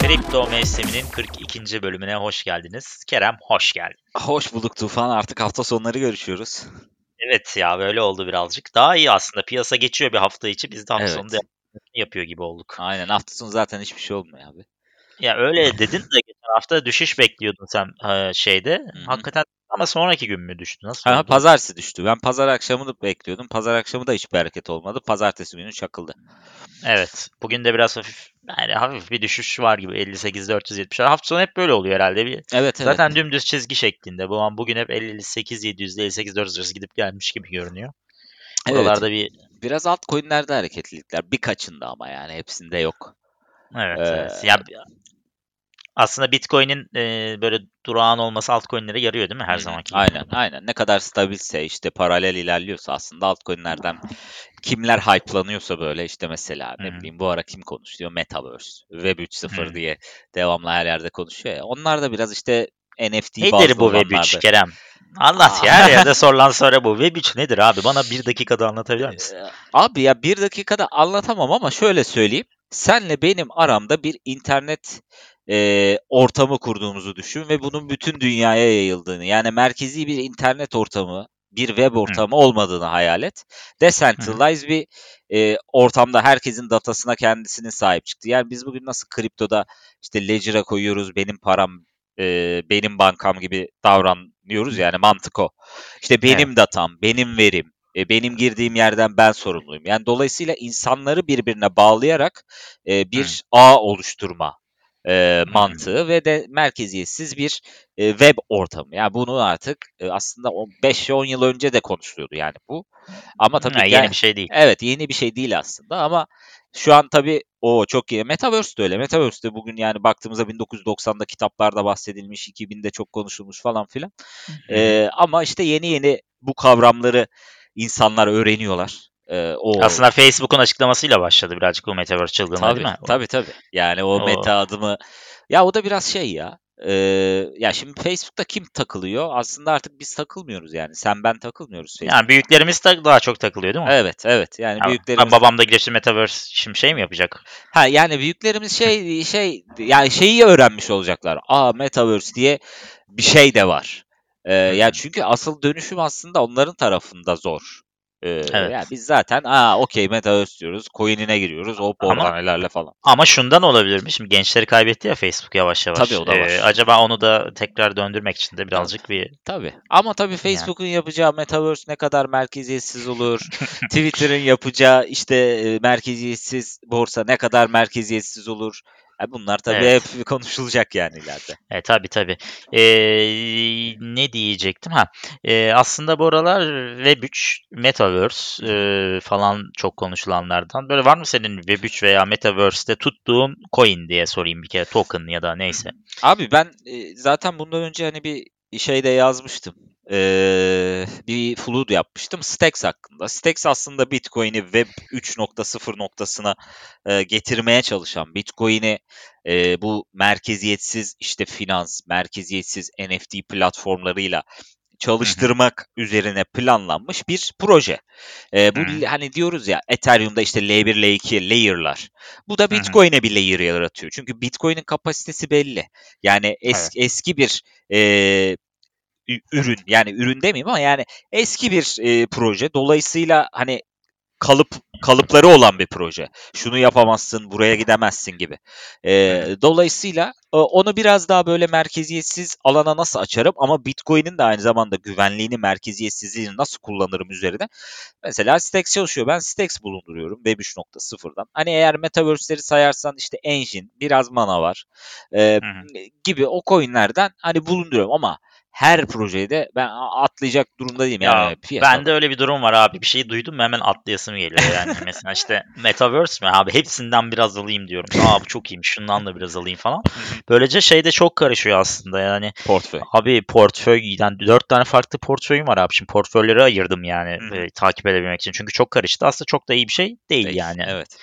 Kripto mevsiminin 42. bölümüne hoş geldiniz. Kerem hoş geldin. Hoş bulduk Tufan. Artık hafta sonları görüşüyoruz. Evet ya böyle oldu birazcık. Daha iyi aslında. Piyasa geçiyor bir hafta içi. Biz de hafta Evet. sonunda yapıyor gibi olduk. Aynen hafta sonu zaten hiçbir şey olmuyor abi. Ya öyle dedin de geçen hafta düşüş bekliyordun sen e, şeyde. hı. Hakikaten ama sonraki gün mü düştü? Nasıl Ha, oldu? pazartesi düştü. Ben pazar akşamı da bekliyordum. Pazar akşamı da hiçbir hareket olmadı. Pazartesi günü çakıldı. Evet. Bugün de biraz hafif yani hafif bir düşüş var gibi 58 470. Hafta sonu hep böyle oluyor herhalde. Bir, Evet evet. Zaten dümdüz çizgi şeklinde. Bu an bugün hep 58 700 ile 58 400 arası gidip gelmiş gibi görünüyor. Evet. Buralarda bir Biraz altcoin'lerde hareketlilikler. Birkaçında ama yani hepsinde yok. Evet, Ee, evet. Ya aslında Bitcoin'in e, böyle durağan olması altcoin'lere yarıyor değil mi her hı. zamanki? gibi? Aynen aynen. Ne kadar stabilse işte paralel ilerliyorsa aslında altcoin'lerden kimler hype'lanıyorsa böyle işte mesela ne hı. bileyim bu ara kim konuşuyor? Metaverse, Web 3.0 Hı. diye devamlı her yerde konuşuyor ya. Onlar da biraz işte NFT Nedir bazlı bu Web 3 olanlardı. Kerem? Anlat Aa. ya her yerde sorulan soru bu. Web 3 nedir abi? Bana bir dakikada anlatabilir misin? Abi ya bir dakikada anlatamam ama şöyle söyleyeyim. Senle benim aramda bir internet e, ortamı kurduğumuzu düşün ve bunun bütün dünyaya yayıldığını. Yani merkezi bir internet ortamı, bir web ortamı olmadığını hayal et. Decentralized bir e, ortamda herkesin datasına kendisinin sahip çıktı. Yani biz bugün nasıl kriptoda işte Ledger'a koyuyoruz, benim param, e, benim bankam gibi davranıyoruz yani mantık o. İşte benim datam, benim verim, e, benim girdiğim yerden ben sorumluyum. Yani dolayısıyla insanları birbirine bağlayarak e, bir ağ oluşturma e, mantığı ve de merkeziyetsiz bir e, web ortamı. Yani bunu artık e, aslında 5-10 yıl önce de konuşuluyordu yani bu. Ama tabii Ha, yeni bir şey değil. Evet yeni bir şey değil aslında ama şu an tabii o çok iyi. Metaverse de öyle. Metaverse de bugün yani baktığımızda 1990'da kitaplarda bahsedilmiş, 2000'de çok konuşulmuş falan filan. Ee, ama işte yeni yeni bu kavramları insanlar öğreniyorlar. Ee, o Aslında Facebook'un açıklamasıyla başladı birazcık bu Metaverse çılgınlığı tabii, değil mi? tabii tabii. Yani o, O- meta adımı ya o da biraz şey ya. Ee, ya şimdi Facebook'ta kim takılıyor? Aslında artık biz takılmıyoruz yani. Sen ben takılmıyoruz Facebook'ta. Yani büyüklerimiz daha çok takılıyor değil mi? Evet, evet. Yani Ya, büyüklerimiz Babam da girişim Metaverse şimdi şey mi yapacak? Ha yani büyüklerimiz şey şey yani şeyi öğrenmiş olacaklar. Aa Metaverse diye bir şey de var. Ee, ya çünkü asıl dönüşüm aslında onların tarafında zor. Ee, Evet. Yani biz zaten aa okey Metaverse diyoruz. Coin'ine giriyoruz. Oradan ilerle falan. Ama şundan olabilir mi? Şimdi gençleri kaybetti ya Facebook yavaş yavaş. Tabii, o da var. Ee, acaba onu da tekrar döndürmek için de birazcık bir Tabii. Ama tabii Facebook'un yapacağı Metaverse ne kadar merkeziyetsiz olur. Twitter'ın yapacağı işte e, merkeziyetsiz borsa ne kadar merkeziyetsiz olur. Bunlar tabii Evet. hep konuşulacak yani ileride. E, tabii tabii. E, ne diyecektim? Ha, e, aslında bu aralar Web3, Metaverse e, falan çok konuşulanlardan. Böyle var mı senin Web3 veya Metaverse'de tuttuğun coin diye sorayım bir kere token ya da neyse. Abi ben e, zaten bundan önce hani bir şeyde yazmıştım. Ee, bir flood yapmıştım Stacks hakkında. Stacks aslında Bitcoin'i Web 3.0 noktasına e, getirmeye çalışan, Bitcoin'i e, bu merkeziyetsiz işte finans, merkeziyetsiz NFT platformlarıyla çalıştırmak üzerine planlanmış bir proje. E, bu Hı. li- hani diyoruz ya Ethereum'da işte L1, L2 layer'lar. Bu da. Bitcoin'e bir layer yaratıyor. Çünkü Bitcoin'in kapasitesi belli. Yani es- eski bir e, ürün yani ürün demeyeyim ama yani eski bir e, proje. Dolayısıyla hani kalıp kalıpları olan bir proje. Şunu yapamazsın, buraya gidemezsin gibi. E, dolayısıyla e, onu biraz daha böyle merkeziyetsiz alana nasıl açarım ama Bitcoin'in de aynı zamanda güvenliğini, merkeziyetsizliğini nasıl kullanırım üzerine. Mesela Stacks çalışıyor. Ben Stacks bulunduruyorum Web 3.0'dan. Hani eğer Metaverse'leri sayarsan işte Engine, biraz Mana var e, Hı gibi o coinlerden hani bulunduruyorum ama her projeye de ben atlayacak durumda değilim. Ya Yani piyasada. bende öyle bir durum var abi. Bir şeyi duydum mu hemen atlayasım geliyor yani. Mesela işte Metaverse mi abi? Hepsinden biraz alayım diyorum. Aa bu çok iyiymiş. Şundan da biraz alayım falan. Böylece şey de çok karışıyor aslında yani. portföy. Abi portföy yani dört tane farklı portföyüm var abi. Şimdi portföyleri ayırdım yani e, takip edebilmek için. Çünkü çok karıştı. Aslında çok da iyi bir şey değil Değil, yani. Evet.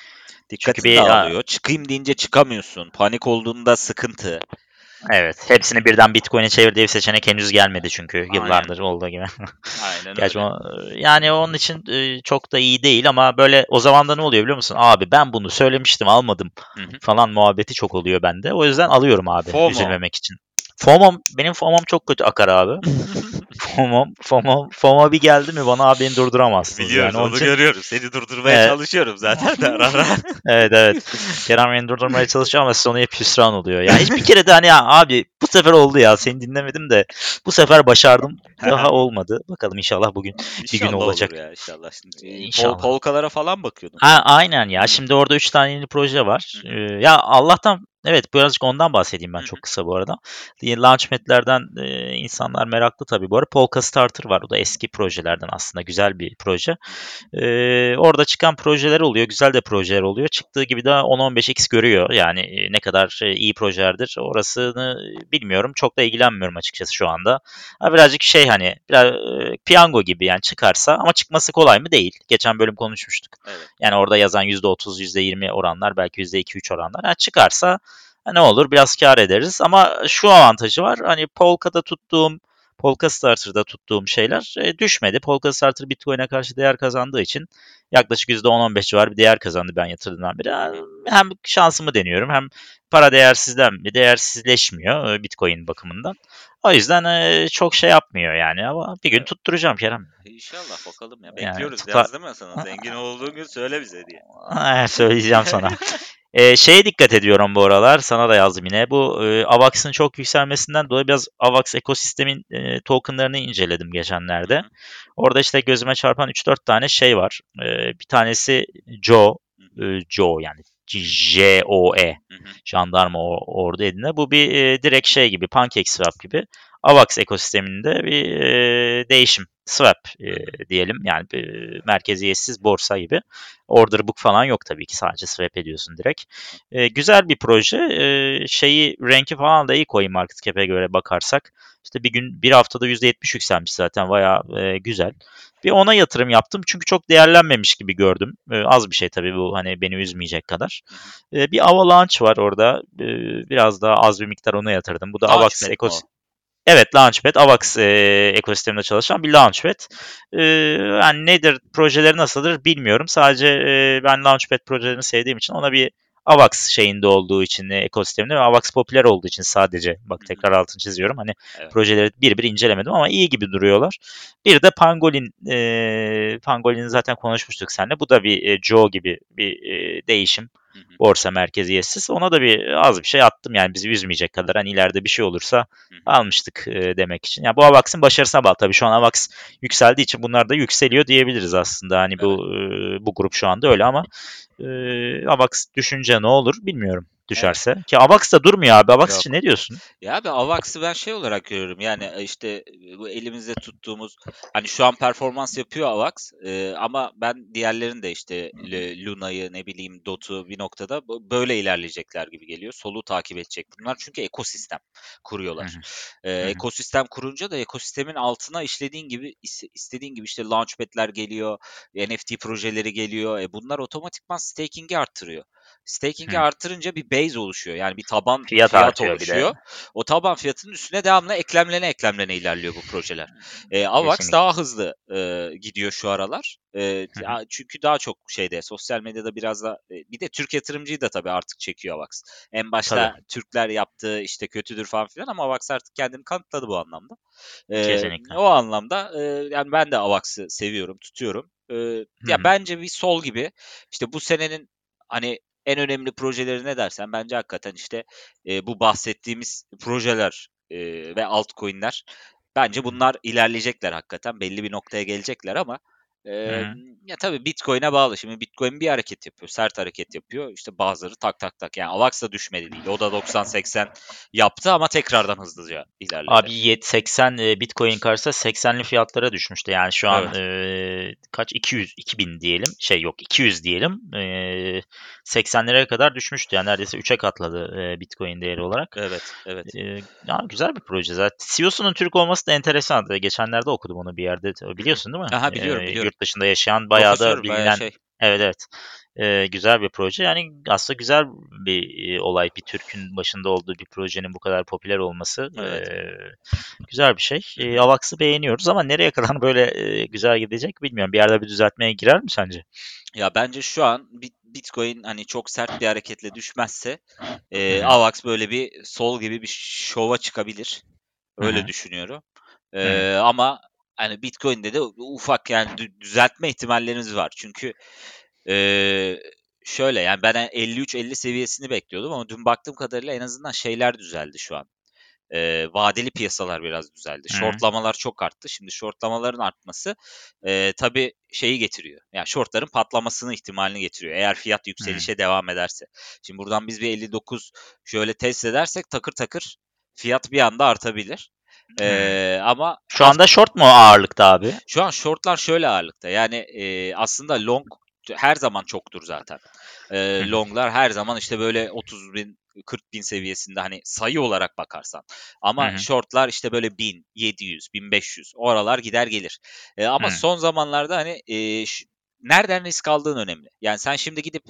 Dikkatini bir- dağılıyor. Çıkayım deyince çıkamıyorsun. Panik olduğunda sıkıntı. Evet. Hepsini birden Bitcoin'e çevir diye bir seçenek henüz gelmedi çünkü yıllardır olduğu gibi. Aynen Gerçi öyle. o, yani onun için e, çok da iyi değil ama böyle o zaman da ne oluyor biliyor musun? Abi ben bunu söylemiştim almadım Hı hı. falan muhabbeti çok oluyor bende. O yüzden alıyorum abi FOMO. üzülmemek için. FOMO'm, benim FOMO'm çok kötü akar abi. FOMO'm, FOMO, FOMO bir geldi mi bana abi beni durduramazsınız. Biliyoruz yani. Onu için- görüyoruz. Seni durdurmaya Evet. çalışıyorum zaten de ara ara. Evet evet. Kerem beni durdurmaya çalışıyor ama sonu hep hüsran oluyor. Ya hiçbir kere de hani ya abi bu sefer oldu ya seni dinlemedim de bu sefer başardım. Daha olmadı. Bakalım inşallah bugün. İnşallah olacak. olur ya inşallah. Şimdi İnşallah. Pol, polkalara falan bakıyordum. Ha, aynen ya. Şimdi orada 3 tane yeni proje var. Ee, ya Allah'tan evet birazcık ondan bahsedeyim ben çok kısa bu arada. Launchpad'lerden e, insanlar meraklı tabii bu arada. Polka Starter var. O da eski projelerden aslında güzel bir proje. Orada çıkan projeler oluyor. Güzel de projeler oluyor. Çıktığı gibi de 10-15x görüyor. Yani e, ne kadar e, iyi projelerdir orasını bilmiyorum. Çok da ilgilenmiyorum açıkçası şu anda. Ha, birazcık şey hani biraz e, piyango gibi yani çıkarsa ama çıkması kolay mı? Değil. Geçen bölüm konuşmuştuk. Evet. Yani orada yazan %30, %20 oranlar belki %2-3 oranlar. Ha, çıkarsa ne olur biraz kar ederiz. Ama şu avantajı var. Hani Polka'da tuttuğum Polka Starter'da tuttuğum şeyler e, düşmedi. Polka Starter Bitcoin'e karşı değer kazandığı için yaklaşık %10-15 civarı bir değer kazandı ben yatırdığımdan beri. Hem şansımı deniyorum hem para değersizlenmiyor, değersizleşmiyor e, Bitcoin bakımından. O yüzden e, çok şey yapmıyor yani ama bir gün tutturacağım Kerem. İnşallah bakalım ya. Yani Bekliyoruz. tuta- Yazdım ya sana. Zengin olduğun gün söyle bize diye. Söyleyeceğim sana. Ee, şeye dikkat ediyorum bu aralar. Sana da yazdım yine. Bu e, AVAX'ın çok yükselmesinden dolayı biraz AVAX ekosistemin e, tokenlarını inceledim geçenlerde. Orada işte gözüme çarpan 3-4 tane şey var. Ee, bir tanesi Joe. E, Joe yani J-O-E. Jandarma ordu edine. Bu bir e, direkt şey gibi, PancakeSwap gibi. AVAX ekosisteminde bir e, değişim. Swap e, diyelim. Yani e, merkeziyetsiz borsa gibi. Order book falan yok tabii ki. Sadece swap ediyorsun direkt. E, güzel bir proje. E, şeyi, renki falan da iyi CoinMarketCap'e göre bakarsak. İşte bir gün, bir haftada %70 yükselmiş zaten. Bayağı e, güzel. Bir ona yatırım yaptım. Çünkü çok değerlenmemiş gibi gördüm. E, az bir şey tabii bu hani beni üzmeyecek kadar. E, bir Avalanche var orada. E, biraz daha az bir miktar ona yatırdım. Bu da Launchpad Avax mi o? ekosistemi. Evet Launchpad, Avax e, ekosisteminde çalışan bir Launchpad. E, yani nedir, projeleri nasıldır bilmiyorum. Sadece e, ben Launchpad projelerini sevdiğim için ona bir Avax şeyinde olduğu için e, ekosisteminde ve Avax popüler olduğu için sadece bak tekrar altını çiziyorum. Hani Evet. projeleri bir bir incelemedim ama iyi gibi duruyorlar. Bir de Pangolin, e, Pangolin'i zaten konuşmuştuk seninle. Bu da bir e, Joe gibi bir e, değişim. Borsa merkeziyetsiz. Ona da bir az bir şey attım yani bizi üzmeyecek kadar. Hani ileride bir şey olursa almıştık e, demek için. Ya bu Avax'ın başarısına bağlı. Tabii şu an Avax yükseldiği için bunlar da yükseliyor diyebiliriz aslında. Hani bu e, bu grup şu anda öyle ama e, Avax düşünce ne olur bilmiyorum düşerse. Ki Avax da durmuyor abi. Avax Yok. için ne diyorsun? Ya abi AVAX'ı ben şey olarak görüyorum yani e, işte e, bu elimizde tuttuğumuz hani şu an performans yapıyor AVAX e, ama ben diğerlerini de işte Luna'yı ne bileyim Dot'u bir noktada böyle ilerleyecekler gibi geliyor. Solu takip edecek bunlar çünkü ekosistem kuruyorlar. E, ekosistem kurunca da ekosistemin altına işlediğin gibi is- istediğin gibi işte launchpad'ler geliyor, NFT projeleri geliyor. E, bunlar otomatikman staking'i arttırıyor. Staking'i artırınca bir base oluşuyor. Yani bir taban Fiyat fiyat, oluşuyor. O taban fiyatının üstüne devamlı eklemlene eklemlene ilerliyor bu projeler. E, AVAX Kesinlikle. daha hızlı e, gidiyor şu aralar. E, Hı çünkü daha çok şeyde sosyal medyada biraz da e, bir de Türk yatırımcıyı da tabii artık çekiyor AVAX. En başta Türkler yaptığı işte kötüdür falan filan ama AVAX artık kendini kanıtladı bu anlamda. E, Kesinlikle. o anlamda e, yani ben de AVAX'ı seviyorum, tutuyorum. E, ya bence bir sol gibi işte bu senenin hani en önemli projeleri ne dersen bence hakikaten işte e, bu bahsettiğimiz projeler e, ve altcoin'ler bence bunlar ilerleyecekler hakikaten. Belli bir noktaya gelecekler ama e, Hı. ya tabii Bitcoin'e bağlı. Şimdi Bitcoin bir hareket yapıyor, sert hareket yapıyor. İşte bazıları tak tak tak. Yani AVAX da düşmedi değil. O da 90-80 yaptı ama tekrardan hızlıca ilerledi. Abi yet- 80 e, Bitcoin karşısında 80'li fiyatlara düşmüştü. Yani şu an e, kaç 200 2000 diyelim. Şey yok 200 diyelim. E, 80 liraya kadar düşmüştü. Yani neredeyse 3'e katladı e, Bitcoin değeri olarak. Evet, evet. E, ya güzel bir proje zaten. CEO'sunun Türk olması da enteresan. Geçenlerde okudum onu bir yerde. Biliyorsun değil mi? Aha, biliyorum, E, biliyorum. Yurt dışında yaşayan bayağı da bilinen bayağı şey. Evet evet. Ee, güzel bir proje. Yani aslında güzel bir e, olay. Bir Türk'ün başında olduğu bir projenin bu kadar popüler olması Evet. e, güzel bir şey. E, Avax'ı beğeniyoruz ama nereye kadar böyle e, güzel gidecek bilmiyorum. Bir yerde bir düzeltmeye girer mi sence? Ya bence şu an Bitcoin hani çok sert bir hareketle düşmezse e. AVAX böyle bir sol gibi bir şova çıkabilir. Öyle Hı hı. düşünüyorum. E, ama hani Bitcoin'de de ufak yani dü- düzeltme ihtimallerimiz var. Çünkü e, şöyle yani ben 53-50 seviyesini bekliyordum ama dün baktığım kadarıyla en azından şeyler düzeldi şu an. E, vadeli piyasalar biraz düzeldi. hı. Shortlamalar çok arttı. Şimdi shortlamaların artması e, tabii şeyi getiriyor. Yani shortların patlamasını ihtimalini getiriyor. Eğer fiyat yükselişe devam ederse. Şimdi buradan biz bir 59 şöyle test edersek takır takır fiyat bir anda artabilir. E, ama Şu anda short mu ağırlıkta abi? şu an shortlar şöyle ağırlıkta. Yani e, aslında long her zaman çoktur zaten. E, longlar her zaman işte böyle 30 bin 40 bin seviyesinde hani sayı olarak bakarsan. Ama Hı hı. shortlar işte böyle 1000, 700, 1500 oralar gider gelir. E, ama Hı. son zamanlarda hani e, nereden risk aldığın önemli. Yani sen şimdi gidip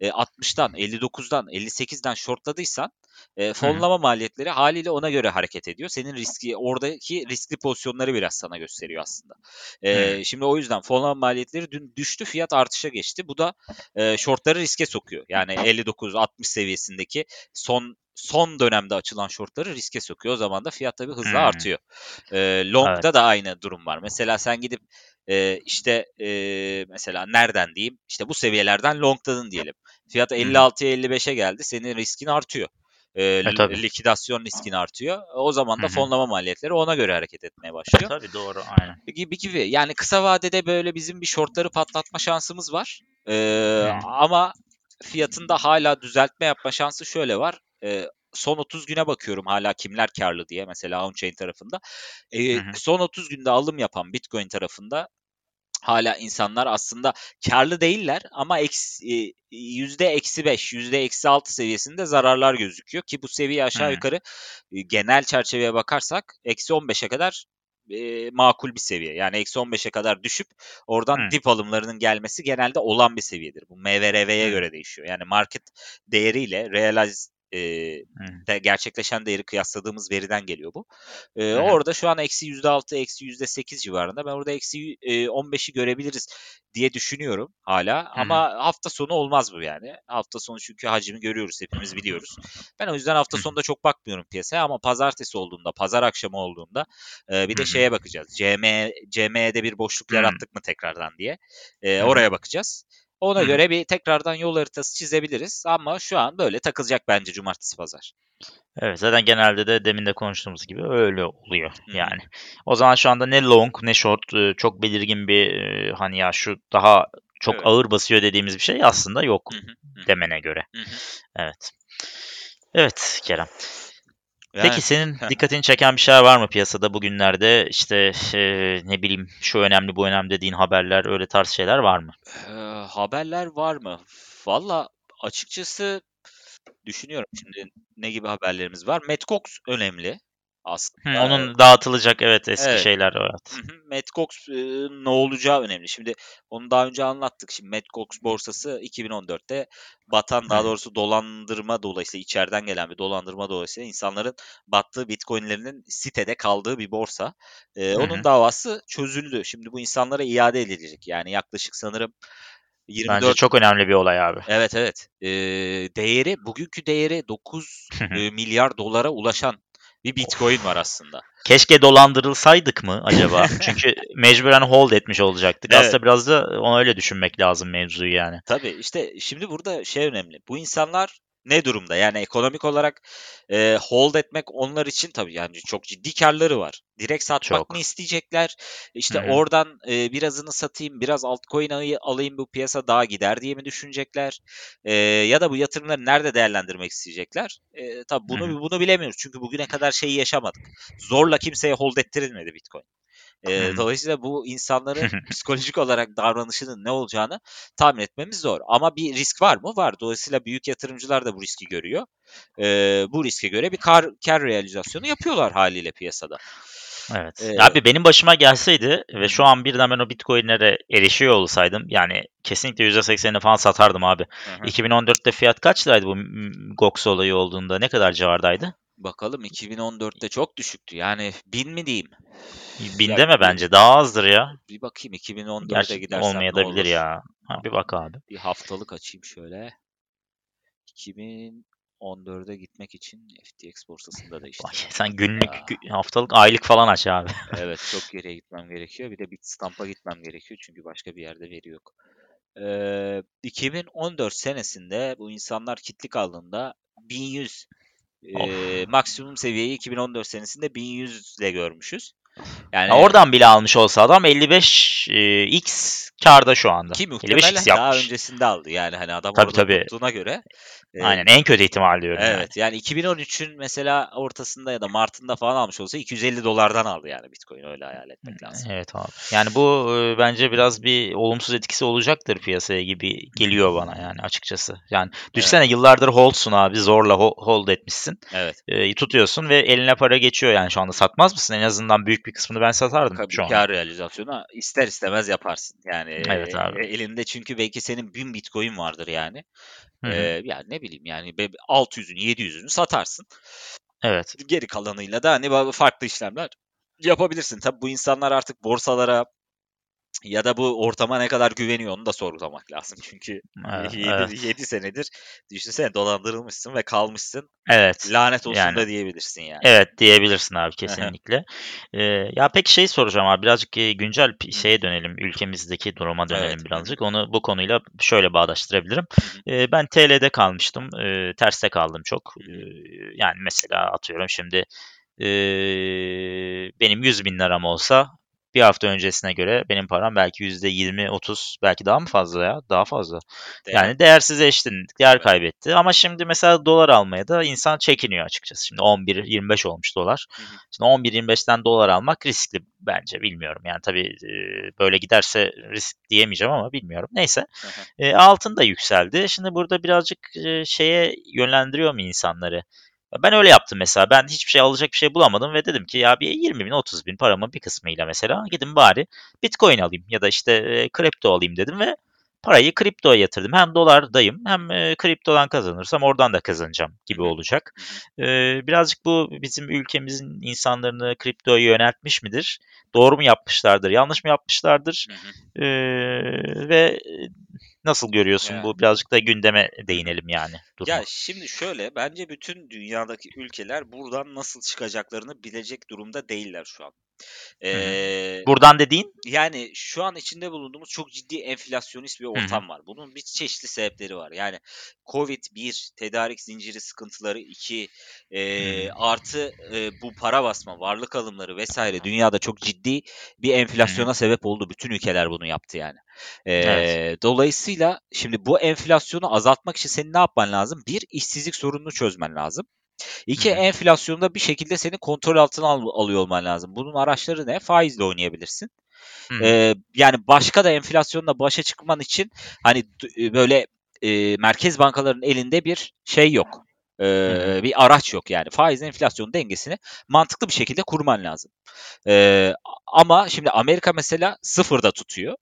e, 60'tan, 59'dan, 58'den shortladıysan e, fonlama maliyetleri haliyle ona göre hareket ediyor. Senin riski oradaki riskli pozisyonları biraz sana gösteriyor aslında. E, Hmm. Şimdi o yüzden fonlama maliyetleri dün düştü, fiyat artışa geçti. Bu da e, shortları riske sokuyor. Yani 59-60 seviyesindeki son son dönemde açılan shortları riske sokuyor. O zaman da fiyat tabii hızla Hmm. artıyor. E, long'da Evet. da aynı durum var. Mesela sen gidip e, işte e, mesela nereden diyeyim? İşte bu seviyelerden longladın diyelim. Fiyat Hı hı. 56'ya 55'e geldi. Senin riskin artıyor. E, E tabii. likidasyon riskin artıyor. O zaman da hı. fonlama maliyetleri ona göre hareket etmeye başlıyor. Tabii doğru aynen. Gibi gibi. Yani kısa vadede böyle bizim bir shortları patlatma şansımız var. E, Hı. ama fiyatında hala düzeltme yapma şansı şöyle var. E, son 30 güne bakıyorum hala kimler karlı diye mesela on-chain tarafında. E, Hı hı. son 30 günde alım yapan Bitcoin tarafında hala insanlar aslında karlı değiller ama eksi, e, yüzde eksi 5, yüzde eksi 6 seviyesinde zararlar gözüküyor ki bu seviye aşağı Hı. yukarı e, genel çerçeveye bakarsak eksi 15'e kadar e, makul bir seviye. Yani eksi 15'e kadar düşüp oradan Hı. dip alımlarının gelmesi genelde olan bir seviyedir. Bu MVRV'ye Hı. göre değişiyor. Yani market değeriyle realize e, de gerçekleşen değeri kıyasladığımız veriden geliyor bu. E, orada şu an eksi %6, eksi %8 civarında. Ben orada eksi e, 15'i görebiliriz diye düşünüyorum hala. Hı hı. Ama hafta sonu olmaz bu yani. Hafta sonu çünkü hacmi görüyoruz, hepimiz biliyoruz. Ben o yüzden hafta sonunda çok bakmıyorum piyasaya ama pazartesi olduğunda, pazar akşamı olduğunda e, bir de hı. şeye bakacağız. CM, CM'de bir boşluk Hı. yarattık mı tekrardan diye. E, oraya bakacağız. Ona Hı göre bir tekrardan yol haritası çizebiliriz ama şu an böyle takılacak bence cumartesi pazar. Evet zaten genelde de demin de konuştuğumuz gibi öyle oluyor Hı yani. O zaman şu anda ne long ne short e, çok belirgin bir e, hani ya şu daha çok Evet. ağır basıyor dediğimiz bir şey aslında yok Hı hı, hı demene göre. hı, hı. Evet. Evet Kerem. Yani Peki senin dikkatini çeken bir şey var mı piyasada bugünlerde? İşte e, ne bileyim şu önemli bu önemli dediğin haberler öyle tarz şeyler var mı? Eee, haberler var mı? Valla açıkçası düşünüyorum şimdi ne gibi haberlerimiz var. Matt Cox önemli Hı, aslında. onun dağıtılacak evet eski Evet. şeyler evet. Hı hı. Matt Cox eee, ne olacağı önemli. Şimdi onu daha önce anlattık. Şimdi Matt Cox borsası 2014'te batan Hı daha hı. doğrusu dolandırma dolayısıyla içeriden gelen bir dolandırma dolayısıyla insanların battığı bitcoinlerinin sitede kaldığı bir borsa. Hı onun hı. davası çözüldü. Şimdi bu insanlara iade edilecek. Yani yaklaşık sanırım Bence 24 çok önemli bir olay abi. Evet, evet. Eee, değeri bugünkü değeri 9 Hı hı. eee, milyar dolara ulaşan bir Bitcoin var aslında. Keşke dolandırılsaydık mı acaba? Çünkü mecburen hold etmiş olacaktık. Evet. Aslında biraz da onu öyle düşünmek lazım mevzuyu yani. Tabii işte şimdi burada şey önemli. Bu insanlar ne durumda? Yani ekonomik olarak eee, hold etmek onlar için tabii yani çok ciddi karları var. Direkt satmak mı Çok. isteyecekler? Hı İşte hı. oradan eee, birazını satayım, biraz altcoin ayı- alayım bu piyasa daha gider diye mi düşünecekler? Eee, ya da bu yatırımları nerede değerlendirmek isteyecekler? Eee tabii bunu hı. bunu bilemiyoruz. Çünkü bugüne kadar şeyi yaşamadık. Zorla kimseye hold ettirilmedi Bitcoin. Hı. dolayısıyla bu insanların psikolojik olarak davranışının ne olacağını tahmin etmemiz zor. Ama bir risk var mı? Var. Dolayısıyla büyük yatırımcılar da bu riski görüyor. Eee, bu riske göre bir kar, kar realizasyonu yapıyorlar haliyle piyasada. Evet. Ee, Abi benim başıma gelseydi ve şu an birden ben o Bitcoin'lere erişiyor olsaydım yani kesinlikle %80'ini falan satardım abi. Hı hı. 2014'te fiyat kaç liraydı bu GOX olayı olduğunda? Ne kadar civardaydı? Bakalım 2014'te çok düşüktü. Yani bin mi diyeyim? Bin deme bence. Daha azdır ya. Bir bakayım 2014'e Gerçi gidersem ne olmayabilir ya. Ha, bir bak abi. Bir haftalık açayım şöyle. 2014'e gitmek için FTX borsasında da işte. Vay, sen günlük, Ya. haftalık, aylık falan aç abi. Evet çok geriye gitmem gerekiyor. Bir de Bitstamp'a gitmem gerekiyor çünkü başka bir yerde veri yok. Ee, 2014 senesinde bu insanlar kitli kaldığında 1100 e, maksimum seviyeyi 2014 senesinde 1100 ile görmüşüz. Yani Ya oradan bile almış olsa adam 55 e, x karda şu anda. ki 55 muhtemelen daha yapmış. öncesinde aldı. Yani hani adam Tabii, orada tabii. tuttuğuna göre. E, Aynen en kötü ihtimal diyorum yani. Evet yani 2013'ün mesela ortasında ya da Mart'ında falan almış olsa 250 dolardan aldı yani Bitcoin öyle hayal etmek lazım. Evet abi. Yani bu e, bence biraz bir olumsuz etkisi olacaktır piyasaya gibi geliyor bana yani açıkçası. Yani düşünsene yıllardır holdsun abi zorla ho- hold etmişsin. Evet. E, tutuyorsun ve eline para geçiyor yani şu anda satmaz mısın? En azından büyük bir kısmını ben satardım Tabii şu anda. kar realizasyonu ister istemez yaparsın. Yani Evet abi. e, elinde çünkü belki senin 1000 Bitcoin vardır yani. Hı hı. E, yani ne bileyim yani be- 600'ünü 700'ünü satarsın. Evet. Geri kalanıyla da hani farklı işlemler yapabilirsin. Tabii bu insanlar artık borsalara ya da bu ortama ne kadar güveniyor onu da sorgulamak lazım. Çünkü Evet, 7, evet. senedir düşünsene dolandırılmışsın ve kalmışsın. Evet. Lanet olsun Yani. da diyebilirsin yani. Evet diyebilirsin abi kesinlikle. Ee, ya peki şey soracağım abi birazcık güncel şeye dönelim ülkemizdeki duruma dönelim Evet, birazcık. Onu bu konuyla şöyle bağdaştırabilirim. Ee, ben TL'de kalmıştım. Ee, terste kaldım çok. Ee, yani mesela atıyorum şimdi ee, benim 100 bin liram olsa bir hafta öncesine göre benim param belki %20-30 belki daha mı fazla ya? Daha fazla. Değer- Yani değersizleşti, değer Evet. kaybetti. Ama şimdi mesela dolar almaya da insan çekiniyor açıkçası. Şimdi 11-25 olmuş dolar. Hı hı. Şimdi 11-25'ten dolar almak riskli bence. Bilmiyorum yani tabii e, böyle giderse risk diyemeyeceğim ama bilmiyorum. Neyse. Hı hı. E, altın da yükseldi. Şimdi burada birazcık e, şeye yönlendiriyor mu insanları? Ben öyle yaptım mesela. Ben hiçbir şey alacak bir şey bulamadım ve dedim ki ya bir 20 bin 30 bin paramın bir kısmıyla mesela gidin bari Bitcoin alayım ya da işte e, kripto alayım dedim ve parayı kriptoya yatırdım. Hem dolardayım hem e, kriptodan kazanırsam oradan da kazanacağım gibi olacak. E, birazcık bu bizim ülkemizin insanlarını kriptoya yöneltmiş midir? Doğru mu yapmışlardır? Yanlış mı yapmışlardır? E, ve nasıl görüyorsun Ya. bu? Birazcık da gündeme değinelim yani. Durumu. Ya şimdi şöyle bence bütün dünyadaki ülkeler buradan nasıl çıkacaklarını bilecek durumda değiller şu an. Ee, Buradan dediğin? yani şu an içinde bulunduğumuz çok ciddi enflasyonist bir ortam var. Bunun bir çeşitli sebepleri var. Yani Covid bir, tedarik zinciri sıkıntıları iki, e, Hı. artı e, bu para basma, varlık alımları vesaire dünyada çok ciddi bir enflasyona sebep oldu. Bütün ülkeler bunu yaptı yani. Ee, Evet. Dolayısıyla şimdi bu enflasyonu azaltmak için senin ne yapman lazım? Bir, işsizlik sorununu çözmen lazım. İki, enflasyonda bir şekilde seni kontrol altına al- alıyor olman lazım. Bunun araçları ne? Faizle oynayabilirsin. Ee, yani başka da enflasyonla başa çıkman için hani d- böyle e, merkez bankalarının elinde bir şey yok. Ee, bir araç yok yani. Faiz enflasyon dengesini mantıklı bir şekilde kurman lazım. Ee, ama şimdi Amerika mesela sıfırda tutuyor.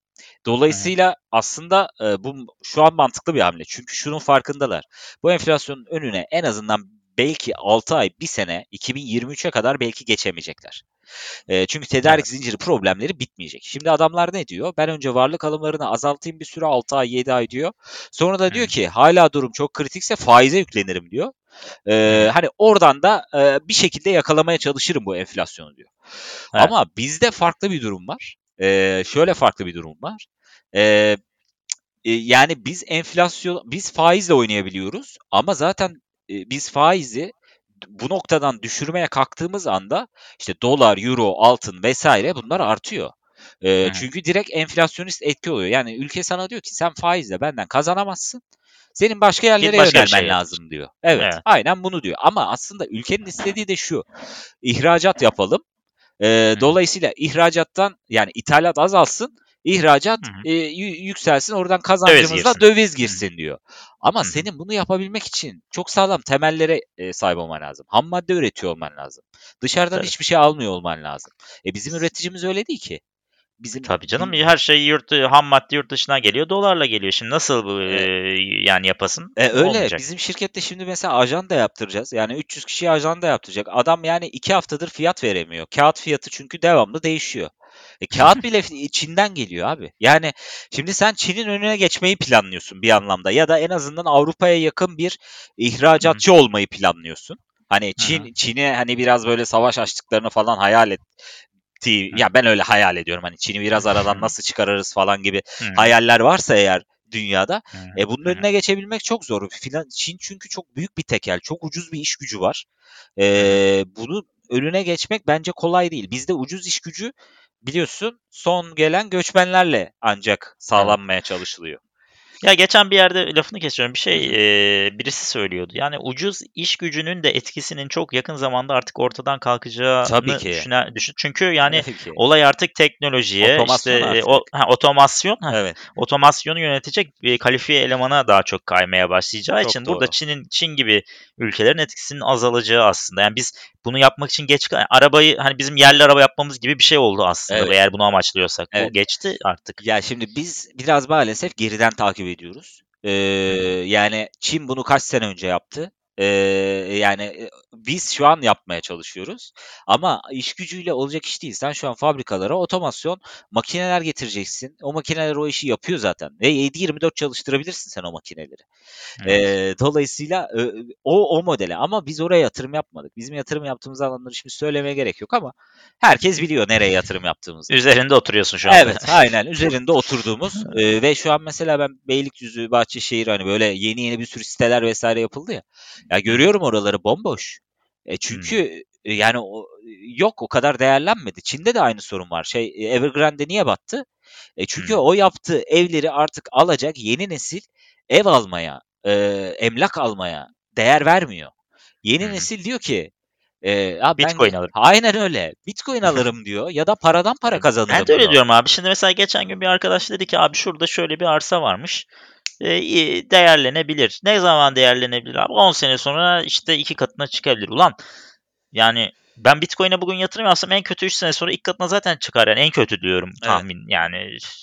Dolayısıyla aslında e, bu şu an mantıklı bir hamle. Çünkü şunun farkındalar. Bu enflasyonun önüne en azından belki 6 ay, 1 sene 2023'e kadar belki geçemeyecekler. E, çünkü tedarik Evet. zinciri problemleri bitmeyecek. Şimdi adamlar ne diyor? Ben önce varlık alımlarını azaltayım bir süre 6 ay 7 ay diyor. Sonra da diyor Hı. ki hala durum çok kritikse faize yüklenirim diyor. E, hani oradan da e, bir şekilde yakalamaya çalışırım bu enflasyonu diyor. Evet. Ama bizde farklı bir durum var. E, şöyle farklı bir durum var. E, yani biz enflasyon, biz faizle oynayabiliyoruz ama zaten e, biz faizi bu noktadan düşürmeye kalktığımız anda işte dolar, euro, altın vesaire bunlar artıyor. E, çünkü direkt enflasyonist etki oluyor. Yani ülke sana diyor ki sen faizle benden kazanamazsın. Senin başka yerlere başka bir yönelmen şey lazım diyor. Evet, Evet. aynen bunu diyor. Ama aslında ülkenin istediği de şu. ihracat yapalım. E, dolayısıyla ihracattan yani ithalat azalsın. İhracat Hı hı. e, yü- yükselsin oradan kazancımızla girsin. döviz girsin diyor. Ama Hı senin bunu yapabilmek için çok sağlam temellere e, sahip olman lazım. Ham madde üretiyor olman lazım. Dışarıdan Tabii. hiçbir şey almıyor olman lazım. E bizim üreticimiz öyle değil ki. Bizim Tabii canım her şey yurt ham madde yurt dışından geliyor dolarla geliyor. Şimdi nasıl bu e, yani yapasın? E öyle. Olmayacak. Bizim şirkette şimdi mesela ajanda yaptıracağız. Yani 300 kişiye ajanda yaptıracak. Adam yani 2 haftadır fiyat veremiyor. Kağıt fiyatı çünkü devamlı değişiyor. E, kağıt bile Çin'den geliyor abi. Yani şimdi sen Çin'in önüne geçmeyi planlıyorsun bir anlamda ya da en azından Avrupa'ya yakın bir ihracatçı olmayı planlıyorsun. Hani Çin Çin'e hani biraz böyle savaş açtıklarını falan hayal et. Ya ben öyle hayal ediyorum. Hani Çin'i biraz aradan nasıl çıkarırız falan gibi hayaller varsa eğer dünyada e bunun önüne geçebilmek çok zor. Filan, Çin çünkü çok büyük bir tekel. Çok ucuz bir iş gücü var. E, bunu önüne geçmek bence kolay değil. Bizde ucuz iş gücü biliyorsun son gelen göçmenlerle ancak sağlanmaya çalışılıyor. Ya geçen bir yerde lafını kesiyorum. Bir şey e, birisi söylüyordu. Yani ucuz iş gücünün de etkisinin çok yakın zamanda artık ortadan kalkacağını Tabii ki. düşünen, düşün. Çünkü yani Tabii ki. olay artık teknolojiye, Otomasyon işte artık. o, ha, otomasyon, ha, Evet. otomasyonu yönetecek bir kalifiye elemana daha çok kaymaya başlayacağı Çok için burada doğru. Çin'in Çin gibi ülkelerin etkisinin azalacağı aslında. Yani biz bunu yapmak için geç arabayı hani bizim yerli araba yapmamız gibi bir şey oldu aslında Evet. eğer bunu amaçlıyorsak. Evet. Bu geçti artık. Ya şimdi biz biraz maalesef geriden takip ediyoruz. Ee, yani Çin bunu kaç sene önce yaptı? Ee, yani e, biz şu an yapmaya çalışıyoruz. Ama iş gücüyle olacak iş değil. Sen şu an fabrikalara otomasyon makineler getireceksin. O makineler o işi yapıyor zaten. Ve 7-24 çalıştırabilirsin sen o makineleri. Evet. Ee, dolayısıyla o o modele ama biz oraya yatırım yapmadık. Bizim yatırım yaptığımız alanları şimdi söylemeye gerek yok ama herkes biliyor nereye yatırım yaptığımızı. Üzerinde oturuyorsun şu anda. Evet aynen üzerinde oturduğumuz e, ve şu an mesela ben Beylikdüzü, Bahçeşehir hani böyle yeni yeni bir sürü siteler vesaire yapıldı ya. Ya görüyorum oraları bomboş. E çünkü e, yani o, yok o kadar değerlenmedi. Çin'de de aynı sorun var. Şey e, Evergrande niye battı? E çünkü Hmm. o yaptığı evleri artık alacak yeni nesil ev almaya, e, emlak almaya değer vermiyor. Yeni Hmm. nesil diyor ki e, "Abi ben Bitcoin ge- alırım." Aynen öyle. Bitcoin alırım diyor ya da paradan para kazanırım Ben de öyle diyor. diyorum abi. Şimdi mesela geçen gün bir arkadaş dedi ki abi şurada şöyle bir arsa varmış. E, değerlenebilir. Ne zaman değerlenebilir abi? 10 sene sonra işte iki katına çıkabilir. Ulan yani ben Bitcoin'e bugün yatırım yapsam en kötü 3 sene sonra ilk katına zaten çıkar. Yani en kötü diyorum Evet. tahmin. Yani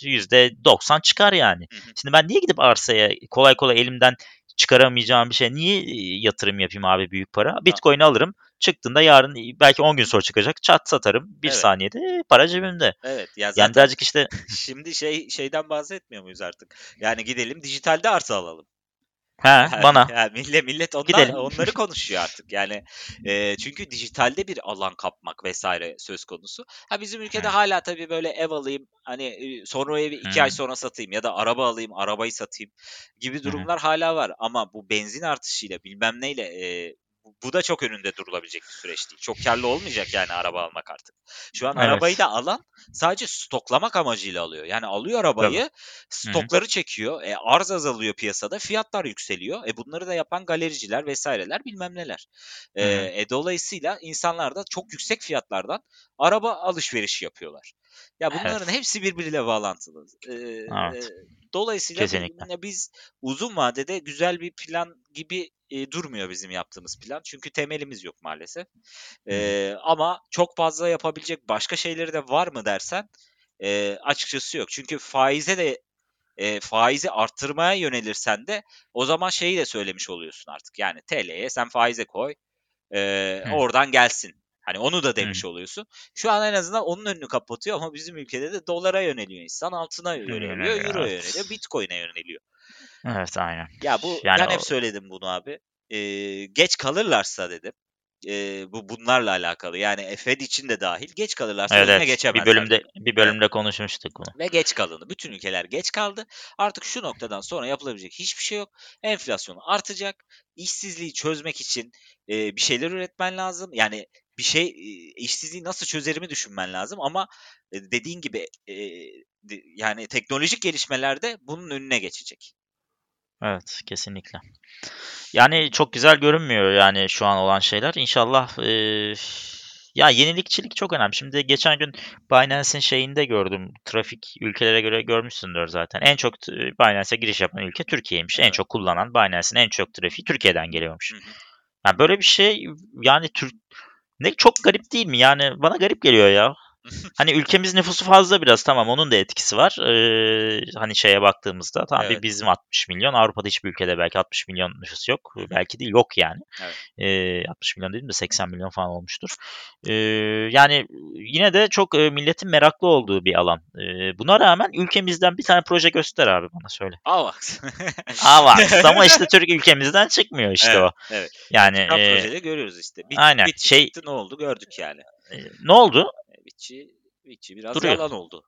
%90 çıkar yani. Hı hı. Şimdi ben niye gidip arsaya kolay kolay elimden çıkaramayacağım bir şey niye e, yatırım yapayım abi büyük para? Bitcoin alırım. Çıktığında yarın belki 10 gün sonra çıkacak. Çat satarım. Bir Evet. saniyede para cebimde. Evet ya Yani zaten birazcık işte şimdi şey şeyden bahsetmiyor muyuz artık? Yani gidelim dijitalde arsa alalım. ha bana Yani millet millet onlar, Gidelim. onları konuşuyor artık. Yani e, çünkü dijitalde bir alan kapmak vesaire söz konusu. Ha bizim ülkede hala tabii böyle ev alayım hani sonra o evi iki ay sonra satayım ya da araba alayım arabayı satayım gibi durumlar hala var. Ama bu benzin artışıyla bilmem neyle e, bu- da çok önünde durulabilecek bir süreç değil. Çok karlı olmayacak yani araba almak artık. Şu an Evet. arabayı da alan sadece stoklamak amacıyla alıyor. Yani alıyor arabayı, stokları çekiyor, e, arz azalıyor piyasada, fiyatlar yükseliyor. E bunları da yapan galericiler vesaireler bilmem neler. E, e, dolayısıyla insanlar da çok yüksek fiyatlardan araba alışverişi yapıyorlar. Ya bunların hepsi birbiriyle bağlantılı. E, Evet. e, dolayısıyla Kesinlikle. biz uzun vadede güzel bir plan gibi e, durmuyor bizim yaptığımız plan. Çünkü temelimiz yok maalesef. E, ama çok fazla yapabilecek başka şeyleri de var mı dersen e, açıkçası yok. Çünkü faize de e, faizi arttırmaya yönelirsen de o zaman şeyi de söylemiş oluyorsun artık. Yani TL'ye sen faize koy e, Hı. oradan gelsin. Hani onu da demiş oluyorsun. Şu an en azından onun önünü kapatıyor ama bizim ülkede de dolara yöneliyor insan, altına yöneliyor, yöneliyor, euroya yöneliyor, bitcoin'e yöneliyor. Evet aynen. Ya bu Yani ben o- hep söyledim bunu abi. Ee, geç kalırlarsa dedim. Ee, bu bunlarla alakalı. Yani Fed için de dahil. Geç kalırlarsa Evet, önüne geçemezler. Bir bölümde bir bölümde konuşmuştuk bunu. Ve geç kalındı. Bütün ülkeler geç kaldı. Artık şu noktadan sonra yapılabilecek hiçbir şey yok. Enflasyon artacak. İşsizliği çözmek için e, bir şeyler üretmen lazım. Yani bir şey e, işsizliği nasıl çözerimi düşünmen lazım ama e, dediğin gibi e, yani teknolojik gelişmelerde bunun önüne geçecek. Evet, kesinlikle. Yani çok güzel görünmüyor yani şu an olan şeyler. İnşallah eee, Ya yenilikçilik çok önemli. Şimdi geçen gün Binance'in şeyinde gördüm. Trafik ülkelere göre görmüşsündür zaten. En çok Binance'e giriş yapan ülke Türkiye'ymiş. En çok kullanan Binance'in en çok trafiği Türkiye'den geliyormuş. Hı hı. Yani böyle bir şey yani Türk ne çok garip değil mi? Yani bana garip geliyor ya. Hani ülkemiz nüfusu fazla biraz tamam onun da etkisi var. Ee, hani şeye baktığımızda tamam Evet. bir bizim 60 milyon Avrupa'da hiçbir ülkede belki 60 milyon nüfus yok. Belki değil yok yani. Evet. Ee, 60 milyon dedim de 80 milyon falan olmuştur. Ee, yani yine de çok e, milletin meraklı olduğu bir alan. Ee, buna rağmen ülkemizden bir tane proje göster abi bana söyle. Avax. Avax ama işte Türk ülkemizden çıkmıyor işte evet, o. evet. Yani Çıkan e, projede görüyoruz işte. Bit, aynen, Bit şey- çıktı ne oldu gördük yani. e, ne oldu? Bitçi, Bitçi biraz Duruyor. yalan oldu.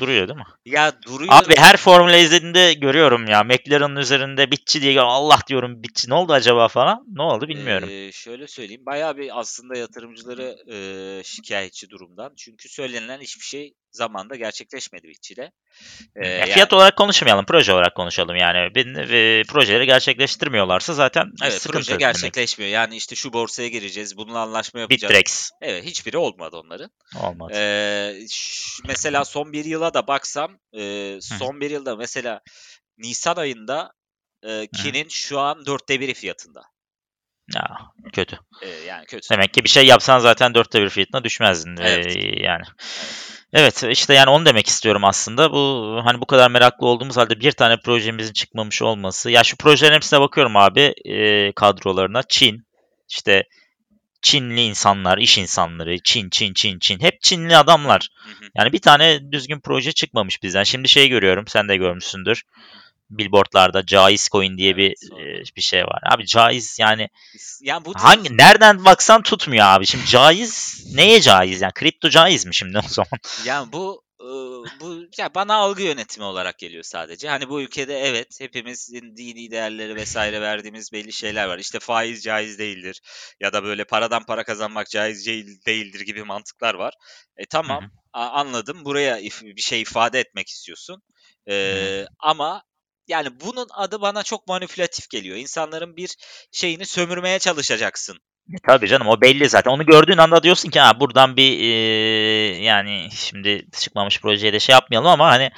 Duruyor değil mi? Ya duruyor. Abi her formüle izlediğinde görüyorum ya. McLaren'ın üzerinde bitçi diye Allah diyorum bitçi ne oldu acaba falan. Ne oldu bilmiyorum. Ee, şöyle söyleyeyim. Bayağı bir aslında yatırımcıları e, şikayetçi durumdan. Çünkü söylenilen hiçbir şey zamanda gerçekleşmedi Bitçi'de. Ee, Ya yani- fiyat olarak konuşmayalım, proje olarak konuşalım yani. Ben, e, projeleri gerçekleştirmiyorlarsa zaten Evet sıkıntı proje demek. gerçekleşmiyor. Yani işte şu borsaya gireceğiz, bununla anlaşma yapacağız. Bittrex Evet hiçbiri olmadı onların. olmadı. Ee, mesela son bir yıla da baksam, e, son bir yılda mesela Nisan ayında e, Ki'nin şu an dörtte biri fiyatında. Ya kötü. E, yani kötü. Demek ki bir şey yapsan zaten dörtte bir fiyatına düşmezdin. Evet. Ee, yani. Evet işte yani onu demek istiyorum aslında. Bu hani bu kadar meraklı olduğumuz halde bir tane projemizin çıkmamış olması. Ya şu projelerin hepsine bakıyorum abi e, kadrolarına. Çin, işte Çinli insanlar, iş insanları, Çin, Çin, Çin, Çin. Hep Çinli adamlar. Yani bir tane düzgün proje çıkmamış bizden. Şimdi şey görüyorum, sen de görmüşsündür. Billboardlarda Caiz Coin diye bir e, bir şey var. Abi Caiz yani Yani bu hangi nereden baksan tutmuyor abi. Şimdi Caiz neye caiz yani? Kripto caiz mi şimdi o zaman? Yani bu bu ya bana algı yönetimi olarak geliyor sadece. Hani bu ülkede evet hepimizin dini değerleri vesaire verdiğimiz belli şeyler var. İşte faiz caiz değildir ya da böyle paradan para kazanmak caiz değil- değildir gibi mantıklar var. E tamam Hı hı. a- anladım. Buraya bir şey ifade etmek istiyorsun. E, ama yani bunun adı bana çok manipülatif geliyor. İnsanların bir şeyini sömürmeye çalışacaksın. E, tabii canım o belli zaten. Onu gördüğün anda diyorsun ki ha buradan bir e, yani şimdi çıkmamış projeye de şey yapmayalım ama hani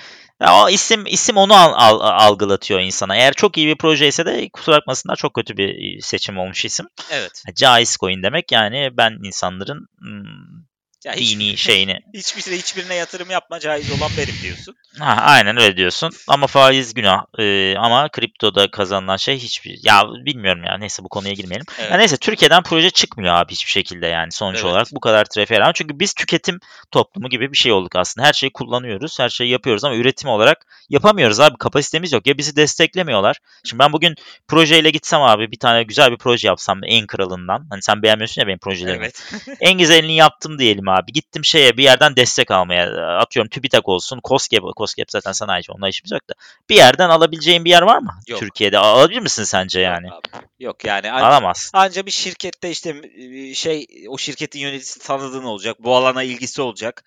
ya o isim isim onu al- al- algılatıyor insana. Eğer çok iyi bir proje ise de kusura bakmasınlar çok kötü bir seçim olmuş isim. Evet. Caiz coin demek yani ben insanların hmm, Ya hiç, dini şeyini hiçbir hiçbirine yatırım yapma caiz olan benim diyorsun. Ha, aynen öyle diyorsun. Ama faiz günah. Ee, ama kriptoda kazanılan şey hiçbir... Ya bilmiyorum ya. Neyse bu konuya girmeyelim. Evet. Ya neyse Türkiye'den proje çıkmıyor abi hiçbir şekilde yani sonuç Evet. olarak. Bu kadar trafiğe rağmen. Çünkü biz tüketim toplumu gibi bir şey olduk aslında. Her şeyi kullanıyoruz. Her şeyi yapıyoruz ama üretim olarak yapamıyoruz abi. Kapasitemiz yok. Ya bizi desteklemiyorlar. Şimdi ben bugün projeyle gitsem abi bir tane güzel bir proje yapsam en kralından. Hani sen beğenmiyorsun ya benim projelerimi. Evet. En güzelini yaptım diyelim abi. Gittim şeye bir yerden destek almaya. Atıyorum TÜBİTAK olsun. COSGAP, COSGAP zaten sanayi. Onunla işimiz yok da. Bir yerden alabileceğin bir yer var mı? Yok. Türkiye'de. Alabilir misin sence yani? Yok, abi. Yok yani an- Alamaz. anca bir şirkette işte e, şey o şirketin yöneticisi tanıdığın olacak. Bu alana ilgisi olacak.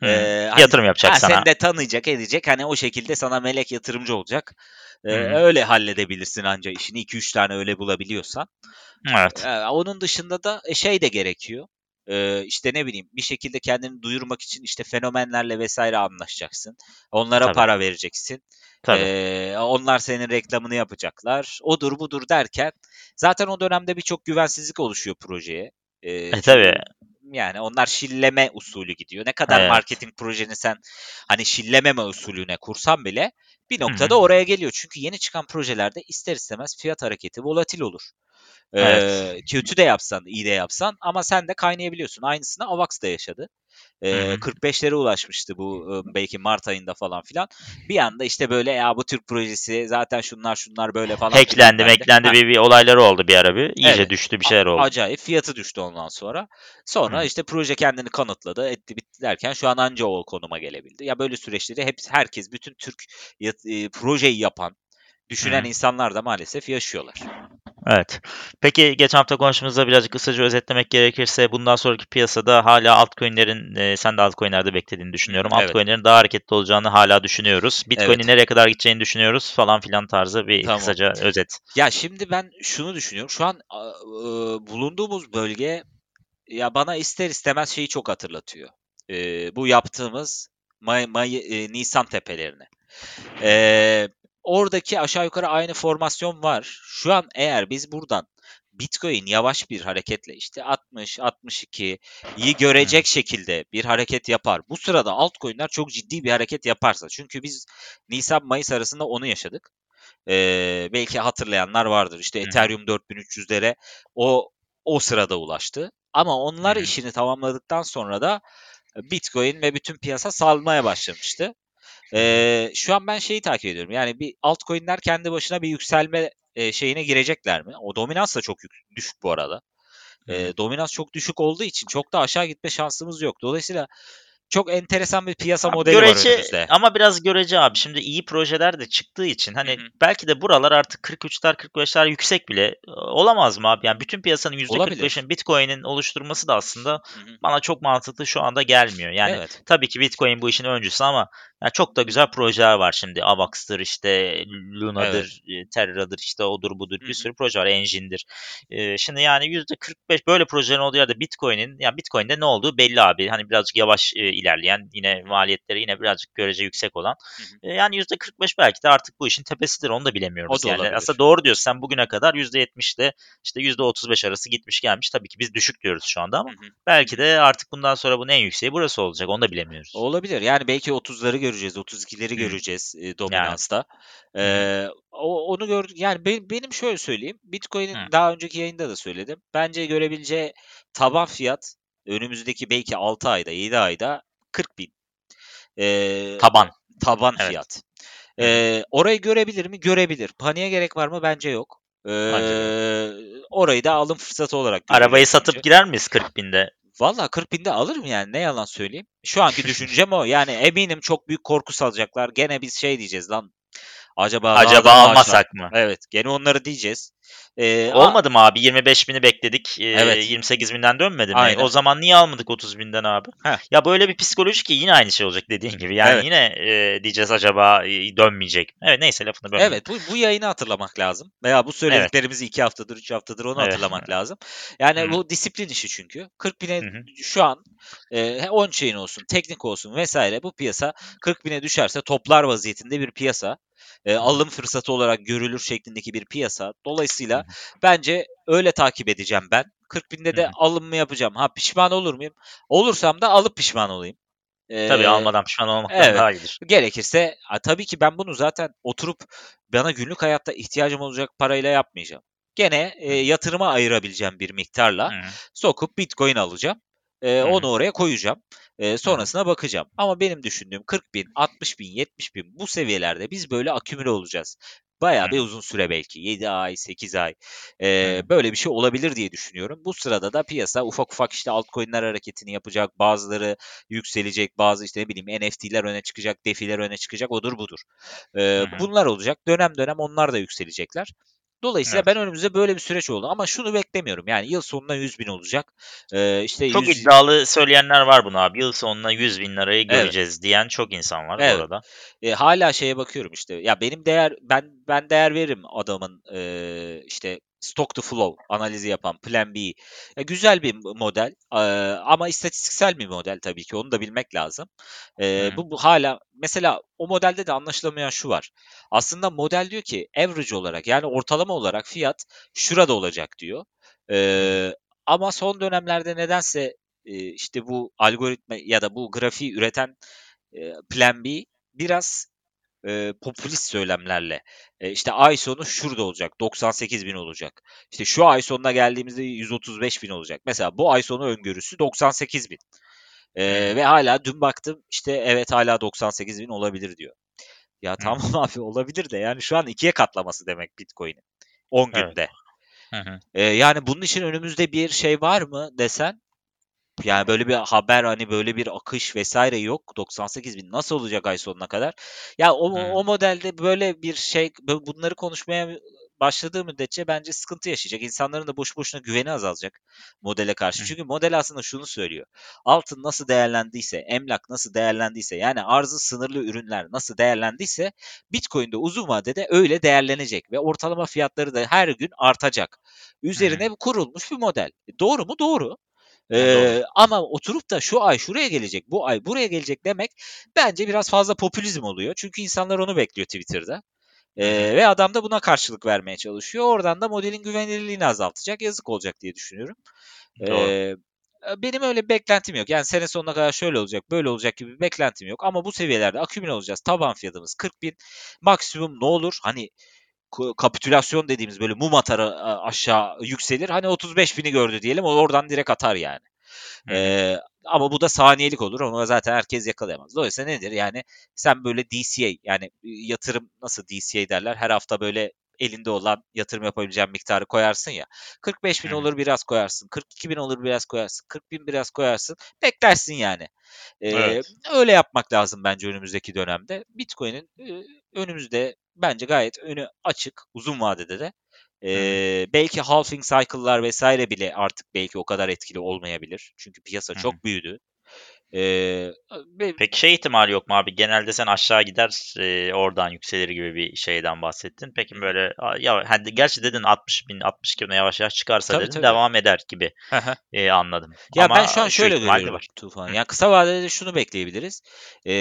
Hı. Ee, hani- Yatırım yapacak ha, sana. Seni de tanıyacak, edecek. Hani o şekilde sana melek yatırımcı olacak. Ee, öyle halledebilirsin anca işini. 2-3 tane öyle bulabiliyorsan. Evet. Ee, onun dışında da e, şey de gerekiyor. Ee, işte ne bileyim bir şekilde kendini duyurmak için işte fenomenlerle vesaire anlaşacaksın. Onlara Tabii. para vereceksin. Tabii. Ee, onlar senin reklamını yapacaklar. Odur budur derken zaten o dönemde birçok güvensizlik oluşuyor projeye. Ee, E, tabii. Yani onlar şilleme usulü gidiyor. Ne kadar Evet. marketing projeni sen hani şillememe usulüne kursan bile bir noktada oraya geliyor. Çünkü yeni çıkan projelerde ister istemez fiyat hareketi volatil olur. Ee, Evet. kötü de yapsan, iyi de yapsan ama sen de kaynayabiliyorsun. Aynısını Avax da yaşadı. Ee, Hı hı. 45'lere ulaşmıştı bu belki Mart ayında falan filan. Bir anda işte böyle ya bu Türk projesi zaten şunlar şunlar böyle falan. Hacklendi, dendi. meklendi Ha, bir, bir olayları oldu bir ara bir. İyice Evet. düştü bir şeyler oldu. Acayip fiyatı düştü ondan sonra. Sonra Hı. işte proje kendini kanıtladı, etti bitti derken şu an anca o konuma gelebildi. Ya böyle süreçleri hep herkes bütün Türk e, projeyi yapan, düşünen Hı. insanlar da maalesef yaşıyorlar. Evet. Peki geçen hafta konuşmamızda birazcık kısaca özetlemek gerekirse bundan sonraki piyasada hala altcoin'lerin e, sen de altcoin'lerde beklediğini düşünüyorum. Evet. Altcoin'lerin daha hareketli olacağını hala düşünüyoruz. Bitcoin'in Evet. nereye kadar gideceğini düşünüyoruz falan filan tarzı bir Tamam. kısaca özet. Ya şimdi ben şunu düşünüyorum. Şu an e, bulunduğumuz bölge ya bana ister istemez şeyi çok hatırlatıyor. Ee, bu yaptığımız May, May, e, Nisan tepelerine. Ee, oradaki aşağı yukarı aynı formasyon var. Şu an eğer biz buradan Bitcoin yavaş bir hareketle işte 60 62 iyi görecek şekilde bir hareket yapar. Bu sırada altcoin'ler çok ciddi bir hareket yaparsa. Çünkü biz Nisan Mayıs arasında onu yaşadık. Ee, belki hatırlayanlar vardır. İşte Ethereum 4300'lere o o sırada ulaştı. Ama onlar işini tamamladıktan sonra da Bitcoin ve bütün piyasa salmaya başlamıştı. Ee, şu an ben şeyi takip ediyorum. Yani bir altcoin'ler kendi başına bir yükselme e, şeyine girecekler mi? O dominans da çok yük- düşük bu arada. E, dominans çok düşük olduğu için çok da aşağı gitme şansımız yok. Dolayısıyla çok enteresan bir piyasa Abi modeli var görece önümüzde. ama biraz görece abi. Şimdi iyi projeler de çıktığı için hani Hı hı. belki de buralar artık 43'ler 45'ler yüksek bile e, olamaz mı abi? Yani bütün piyasanın Olabilir. %45'ini Bitcoin'in oluşturması da aslında Hı hı. bana çok mantıklı şu anda gelmiyor. Yani evet. tabii ki Bitcoin bu işin öncüsü ama ya çok da güzel projeler var şimdi. Avax'tır işte Luna'dır, e, Terra'dır işte odur budur bir sürü proje var. Engine'dir. E, şimdi yani %45 böyle projelerin olduğu yerde Bitcoin'in ya Bitcoin'de ne olduğu belli abi. Hani birazcık yavaş e, ilerleyen yine maliyetleri yine birazcık görece yüksek olan. Hı hı. E, yani %45 belki de artık bu işin tepesidir. Onu da bilemiyoruz O da yani. olabilir. Aslında doğru diyorsun. Sen bugüne kadar %70 ile işte %35 arası gitmiş gelmiş. Tabii ki biz düşük diyoruz şu anda ama Hı hı. belki de artık bundan sonra bunun en yükseği burası olacak. Onu da bilemiyoruz. Olabilir. Yani belki 30'ları göreceğiz, 32'leri Hı. göreceğiz e, dominansta. hı. Ee, o, onu gördük. Yani be- benim şöyle söyleyeyim. Bitcoin'in daha önceki yayında da söyledim. Bence görebileceği taban fiyat önümüzdeki belki 6 ayda, 7 ayda 40 bin. Ee, Taban. taban Evet. fiyat. Ee, orayı görebilir mi? Görebilir. Paniğe gerek var mı? Bence yok. Ee, orayı da alım fırsatı olarak Arabayı satıp girer miyiz 40 binde? Valla 40 binde alırım yani ne yalan söyleyeyim. Şu anki düşüncem o. Yani eminim çok büyük korku salacaklar. Gene biz şey diyeceğiz lan. Acaba Acaba almasak mı? Evet gene onları diyeceğiz. Ee, Olmadı mı abi? 25 bini bekledik. Ee, Evet. 28 binden dönmedi mi? Aynen. O zaman niye almadık 30 binden abi? Heh. Ya böyle bir psikoloji ki yine aynı şey olacak dediğin gibi. Yani Evet. yine e, diyeceğiz acaba e, dönmeyecek? Evet neyse lafını bölme. Evet bu, bu yayını hatırlamak lazım. Veya bu söylediklerimizi iki haftadır, üç haftadır onu Evet. hatırlamak lazım. Yani Hı. bu disiplin işi çünkü. 40 bine Hı şu an e, on-chain olsun, teknik olsun vesaire bu piyasa 40 bine düşerse toplar vaziyetinde bir piyasa. E, alım fırsatı olarak görülür şeklindeki bir piyasa. Dolayısıyla Hı bence öyle takip edeceğim ben. 40 binde de Hı hı. alım mı yapacağım? Ha pişman olur muyum? Olursam da alıp pişman olayım. Tabii Ee, almadan pişman olmaktan evet. daha iyidir. Gerekirse ha, tabii ki ben bunu zaten oturup bana günlük hayatta ihtiyacım olacak parayla yapmayacağım. Gene e, yatırıma ayırabileceğim bir miktarla Hı. sokup bitcoin alacağım. E, onu oraya koyacağım. E, sonrasına bakacağım. Ama benim düşündüğüm 40 bin, 60 bin, 70 bin bu seviyelerde biz böyle akümüle olacağız. Bayağı bir uzun süre belki. 7 ay, 8 ay. E, Hı. böyle bir şey olabilir diye düşünüyorum. Bu sırada da piyasa ufak ufak işte altcoin'ler hareketini yapacak. Bazıları yükselecek. Bazı işte ne bileyim NFT'ler öne çıkacak. DeFi'ler öne çıkacak. Odur budur. E, hı. bunlar olacak. Dönem dönem onlar da yükselecekler. Dolayısıyla Evet. ben önümüzde böyle bir süreç oldu. Ama şunu beklemiyorum. Yani yıl sonuna 100 bin olacak. Ee, işte Çok 100 iddialı söyleyenler var bunu abi. Yıl sonuna 100 bin lirayı göreceğiz diyen çok insan var Evet. bu arada. E, hala şeye bakıyorum işte. Ya benim değer ben ben değer veririm adamın e, işte stock to flow analizi yapan Plan B. Ya güzel bir model e, ama istatistiksel bir model tabii ki onu da bilmek lazım. E, Hı. bu, bu hala mesela o modelde de anlaşılamayan şu var. Aslında model diyor ki average olarak yani ortalama olarak fiyat şurada olacak diyor. E, ama son dönemlerde nedense e, işte bu algoritma ya da bu grafiği üreten e, Plan B biraz e, popülist söylemlerle e, işte ay sonu şurada olacak 98 bin olacak. İşte şu ay sonuna geldiğimizde 135 bin olacak. Mesela bu ay sonu öngörüsü 98 bin. E, ve hala dün baktım işte evet hala 98 bin olabilir diyor. Ya tamam abi olabilir de yani şu an ikiye katlaması demek Bitcoin'in 10 Evet. günde. Hı hı. E, yani bunun için önümüzde bir şey var mı desen yani böyle bir haber hani böyle bir akış vesaire yok. 98 bin nasıl olacak ay sonuna kadar? Ya o, Hı. o modelde böyle bir şey bu- bunları konuşmaya başladığı müddetçe bence sıkıntı yaşayacak. İnsanların da boş boşuna güveni azalacak modele karşı. Hı. Çünkü model aslında şunu söylüyor. Altın nasıl değerlendiyse, emlak nasıl değerlendiyse yani arzı sınırlı ürünler nasıl değerlendiyse Bitcoin de uzun vadede öyle değerlenecek ve ortalama fiyatları da her gün artacak. Üzerine kurulmuş bir model. E, Doğru mu? Doğru. Ee, ama oturup da şu ay şuraya gelecek, bu ay buraya gelecek demek bence biraz fazla popülizm oluyor. Çünkü insanlar onu bekliyor Twitter'da. Ee, ve adam da buna karşılık vermeye çalışıyor. Oradan da modelin güvenilirliğini azaltacak. Yazık olacak diye düşünüyorum. Ee, benim öyle bir beklentim yok. Yani sene sonuna kadar şöyle olacak, böyle olacak gibi bir beklentim yok. Ama bu seviyelerde akümüle olacağız. Taban fiyatımız 40 bin. Maksimum ne olur? Hani kapitülasyon dediğimiz böyle mum atar aşağı yükselir. Hani 35 bini gördü diyelim. O oradan direkt atar yani. Ee, ama bu da saniyelik olur. Onu zaten herkes yakalayamaz. Dolayısıyla nedir? Yani sen böyle DCA yani yatırım nasıl DCA derler? Her hafta böyle elinde olan yatırım yapabileceğin miktarı koyarsın ya. 45 bin olur biraz koyarsın. 42 bin olur biraz koyarsın. 40 bin biraz koyarsın. Beklersin yani. Ee, evet. Öyle yapmak lazım bence önümüzdeki dönemde. Bitcoin'in e, önümüzde bence gayet önü açık uzun vadede de. Ee, belki halving cycle'lar vesaire bile artık belki o kadar etkili olmayabilir. Çünkü piyasa çok büyüdü. Ee, Peki şey ihtimali yok mu abi? Genelde sen aşağı gider e, oradan yükselir gibi bir şeyden bahsettin. Peki böyle ya hani gerçi dedin 60 bin 62 bin yavaş yavaş çıkarsa tabii, dedin tabii. devam eder gibi e, anladım. Ya Ama ben şu an şöyle görüyorum var. Tufan. Yani kısa vadede şunu bekleyebiliriz. E,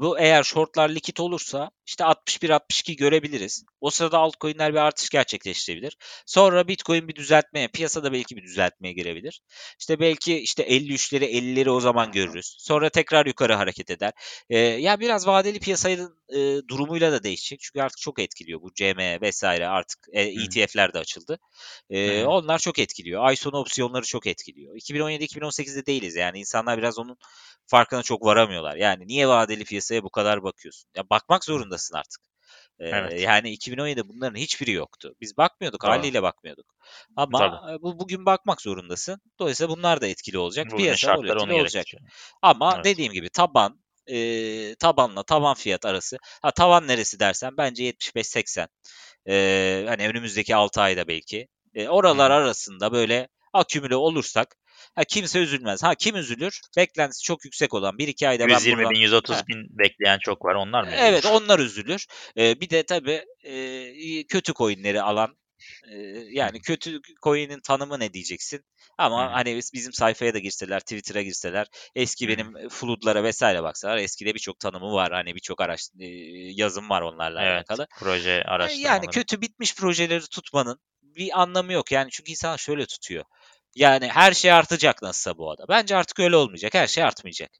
bu eğer shortlar likit olursa işte 61-62 görebiliriz. O sırada altcoin'ler bir artış gerçekleştirebilir. Sonra Bitcoin bir düzeltmeye, piyasada belki bir düzeltmeye girebilir. İşte belki işte 53'leri 50'leri o zaman görürüz. Sonra tekrar yukarı hareket eder. E, ya biraz vadeli piyasanın e, durumuyla da değişecek. Çünkü artık çok etkiliyor bu CM vesaire artık e, ETF'ler de açıldı. E, onlar çok etkiliyor. Ay sonu opsiyonları çok etkiliyor. 2017-2018'de değiliz yani insanlar biraz onun farkına çok varamıyorlar. Yani niye vadeli piyasaya bu kadar bakıyorsun? Ya bakmak zorundasın artık. Evet. Yani 2017'de bunların hiçbiri yoktu. Biz bakmıyorduk, Doğru. haliyle bakmıyorduk. Ama Tabii. bu bugün bakmak zorundasın. Dolayısıyla bunlar da etkili olacak. Bugün Piyasa etkili olacak. Ama evet. dediğim gibi taban e, tabanla taban fiyat arası. Ha tavan neresi dersen bence 75-80. E, hani önümüzdeki 6 ayda belki. E, oralar hmm. arasında böyle akümüle olursak Ha, kimse üzülmez. Ha kim üzülür? Beklentisi çok yüksek olan 1-2 ayda 120 ben buradan... bin, 130 ha. bin bekleyen çok var. Onlar mı? Evet onlar üzülür. Ee, bir de tabii e, kötü coinleri alan e, yani kötü coin'in tanımı ne diyeceksin? Ama hmm. hani bizim sayfaya da girseler, Twitter'a girseler, eski hmm. benim flood'lara vesaire baksalar, eskide birçok tanımı var. Hani birçok araç yazım var onlarla evet, alakalı. Proje araştırmaları. Yani kötü bitmiş projeleri tutmanın bir anlamı yok. Yani çünkü insan şöyle tutuyor. Yani her şey artacak nasılsa bu ada. Bence artık öyle olmayacak. Her şey artmayacak.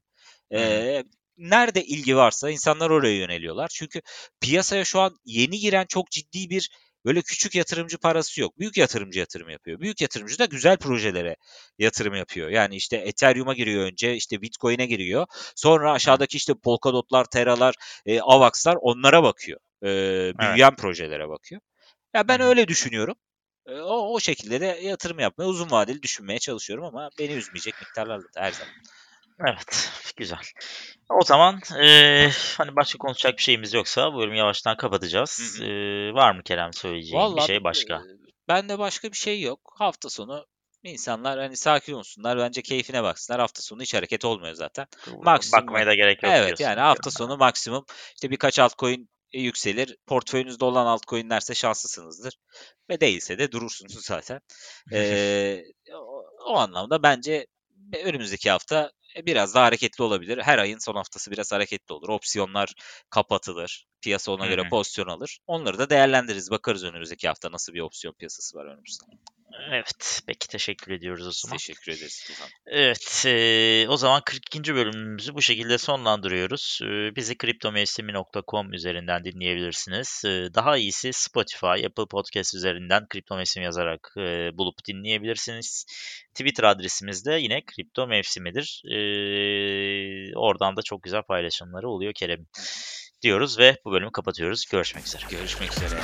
Ee, nerede ilgi varsa insanlar oraya yöneliyorlar. Çünkü piyasaya şu an yeni giren çok ciddi bir böyle küçük yatırımcı parası yok. Büyük yatırımcı yatırım yapıyor. Büyük yatırımcı da güzel projelere yatırım yapıyor. Yani işte Ethereum'a giriyor önce, işte Bitcoin'e giriyor. Sonra aşağıdaki işte Polkadot'lar, Terra'lar, e, Avax'lar onlara bakıyor. E, büyüyen evet. projelere bakıyor. Ya ben öyle düşünüyorum. O, o şekilde de yatırım yapmaya uzun vadeli düşünmeye çalışıyorum ama beni üzmeyecek miktarlarla da her zaman. Evet, güzel. O zaman e, hani başka konuşacak bir şeyimiz yoksa bu bölümü yavaştan kapatacağız. E, var mı Kerem söyleyeceğin Vallahi, bir şey başka? E, ben de başka bir şey yok. Hafta sonu insanlar hani sakin olsunlar. Bence keyfine baksınlar. Hafta sonu hiç hareket olmuyor zaten. Maksimum, Bakmaya da gerek yok. Evet yani hafta sonu maksimum işte birkaç altcoin yükselir. Portföyünüzde olan altcoin'lerse şanslısınızdır. Ve değilse de durursunuz zaten. ee, o, o anlamda bence önümüzdeki hafta biraz daha hareketli olabilir. Her ayın son haftası biraz hareketli olur. Opsiyonlar kapatılır. Piyasa ona göre pozisyon alır. Onları da değerlendiririz. Bakarız önümüzdeki hafta nasıl bir opsiyon piyasası var önümüzde. Evet. Peki teşekkür ediyoruz o zaman. Teşekkür ederiz Tufan. Evet. E, o zaman 42. bölümümüzü bu şekilde sonlandırıyoruz. E, bizi kriptomevsimi.com üzerinden dinleyebilirsiniz. E, daha iyisi Spotify, Apple Podcast üzerinden kripto mevsim yazarak e, bulup dinleyebilirsiniz. Twitter adresimiz de yine kripto mevsimidir. E, oradan da çok güzel paylaşımları oluyor Kerem. Diyoruz ve bu bölümü kapatıyoruz. Görüşmek üzere. Görüşmek üzere.